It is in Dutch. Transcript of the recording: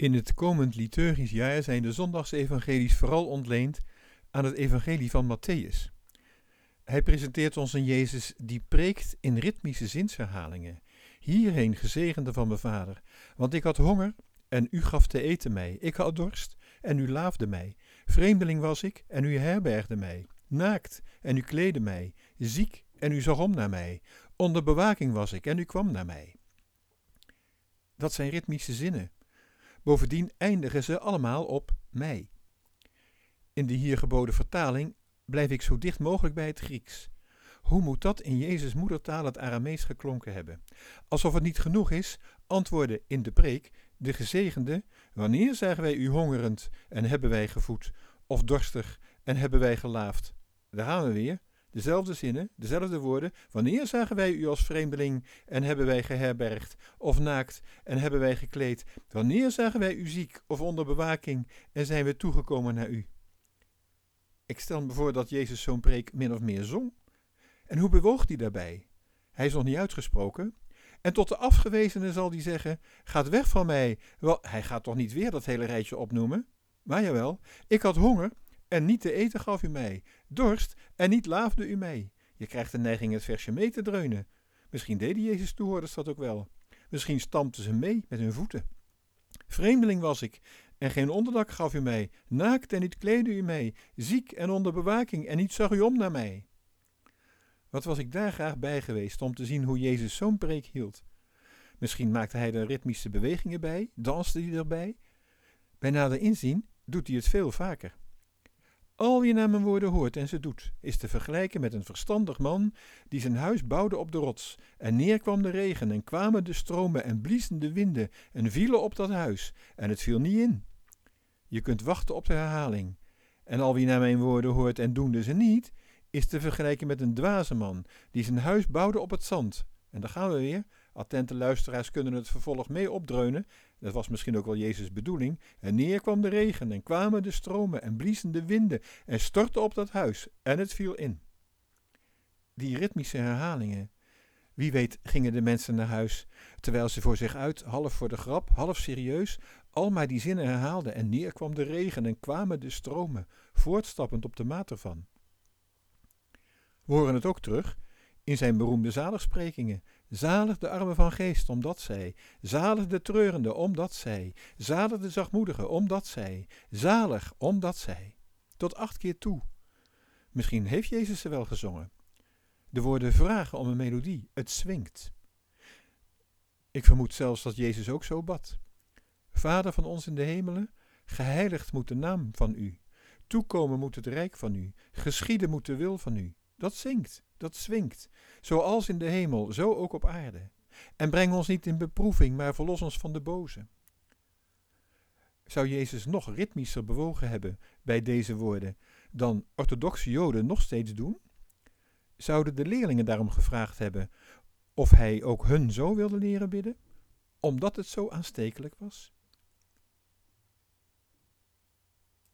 In het komend liturgisch jaar zijn de zondagsevangelies vooral ontleend aan het evangelie van Matthäus. Hij presenteert ons een Jezus die preekt in ritmische zinsherhalingen. Hierheen, gezegende van mijn vader, want ik had honger en u gaf te eten mij. Ik had dorst en u laafde mij. Vreemdeling was ik en u herbergde mij. Naakt en u kleedde mij. Ziek en u zag om naar mij. Onder bewaking was ik en u kwam naar mij. Dat zijn ritmische zinnen. Bovendien eindigen ze allemaal op mij. In de hier geboden vertaling blijf ik zo dicht mogelijk bij het Grieks. Hoe moet dat in Jezus' moedertaal het Aramees geklonken hebben? Alsof het niet genoeg is, antwoordde in de preek de gezegende: Wanneer zagen wij u hongerend en hebben wij gevoed, of dorstig en hebben wij gelaafd? Daar gaan we weer. Dezelfde zinnen, dezelfde woorden. Wanneer zagen wij u als vreemdeling en hebben wij geherbergd, of naakt en hebben wij gekleed? Wanneer zagen wij u ziek of onder bewaking en zijn we toegekomen naar u? Ik stel me voor dat Jezus zo'n preek min of meer zong. En hoe bewoog hij daarbij? Hij is nog niet uitgesproken. En tot de afgewezenen zal hij zeggen: Gaat weg van mij. Wel, hij gaat toch niet weer dat hele rijtje opnoemen? Maar jawel, ik had honger en niet te eten gaf u mij, dorst en niet laafde u mij. Je krijgt de neiging het versje mee te dreunen. Misschien deden Jezus toehoorders dat ook wel. Misschien stampten ze mee met hun voeten. Vreemdeling was ik en geen onderdak gaf u mij, naakt en niet kleedde u mij, ziek en onder bewaking en niet zag u om naar mij. Wat was ik daar graag bij geweest om te zien hoe Jezus zo'n preek hield. Misschien maakte hij er ritmische bewegingen bij, danste hij erbij. Bij nader inzien doet hij het veel vaker. Al wie naar mijn woorden hoort en ze doet, is te vergelijken met een verstandig man die zijn huis bouwde op de rots. En neerkwam de regen en kwamen de stromen en bliezen de winden en vielen op dat huis. En het viel niet in. Je kunt wachten op de herhaling. En al wie naar mijn woorden hoort en doende ze niet, is te vergelijken met een dwaze man die zijn huis bouwde op het zand. En daar gaan we weer. Attente luisteraars kunnen het vervolg mee opdreunen. Dat was misschien ook wel Jezus' bedoeling. En neer kwam de regen en kwamen de stromen en bliezen de winden en stortten op dat huis en het viel in. Die ritmische herhalingen. Wie weet gingen de mensen naar huis, terwijl ze voor zich uit, half voor de grap, half serieus, al maar die zinnen herhaalden en neer kwam de regen en kwamen de stromen, voortstappend op de maat ervan. We horen het ook terug in zijn beroemde zaligsprekingen. Zalig de armen van geest, omdat zij. Zalig de treurende, omdat zij. Zalig de zachtmoedige, omdat zij. Zalig, omdat zij. Tot acht keer toe. Misschien heeft Jezus ze wel gezongen. De woorden vragen om een melodie. Het zwingt. Ik vermoed zelfs dat Jezus ook zo bad. Vader van ons in de hemelen, geheiligd moet de naam van u. Toekomen moet het rijk van u. Geschieden moet de wil van u. Dat zingt, dat zwingt. Zoals in de hemel, zo ook op aarde. En breng ons niet in beproeving, maar verlos ons van de boze. Zou Jezus nog ritmischer bewogen hebben bij deze woorden dan orthodoxe Joden nog steeds doen? Zouden de leerlingen daarom gevraagd hebben of hij ook hun zo wilde leren bidden, omdat het zo aanstekelijk was?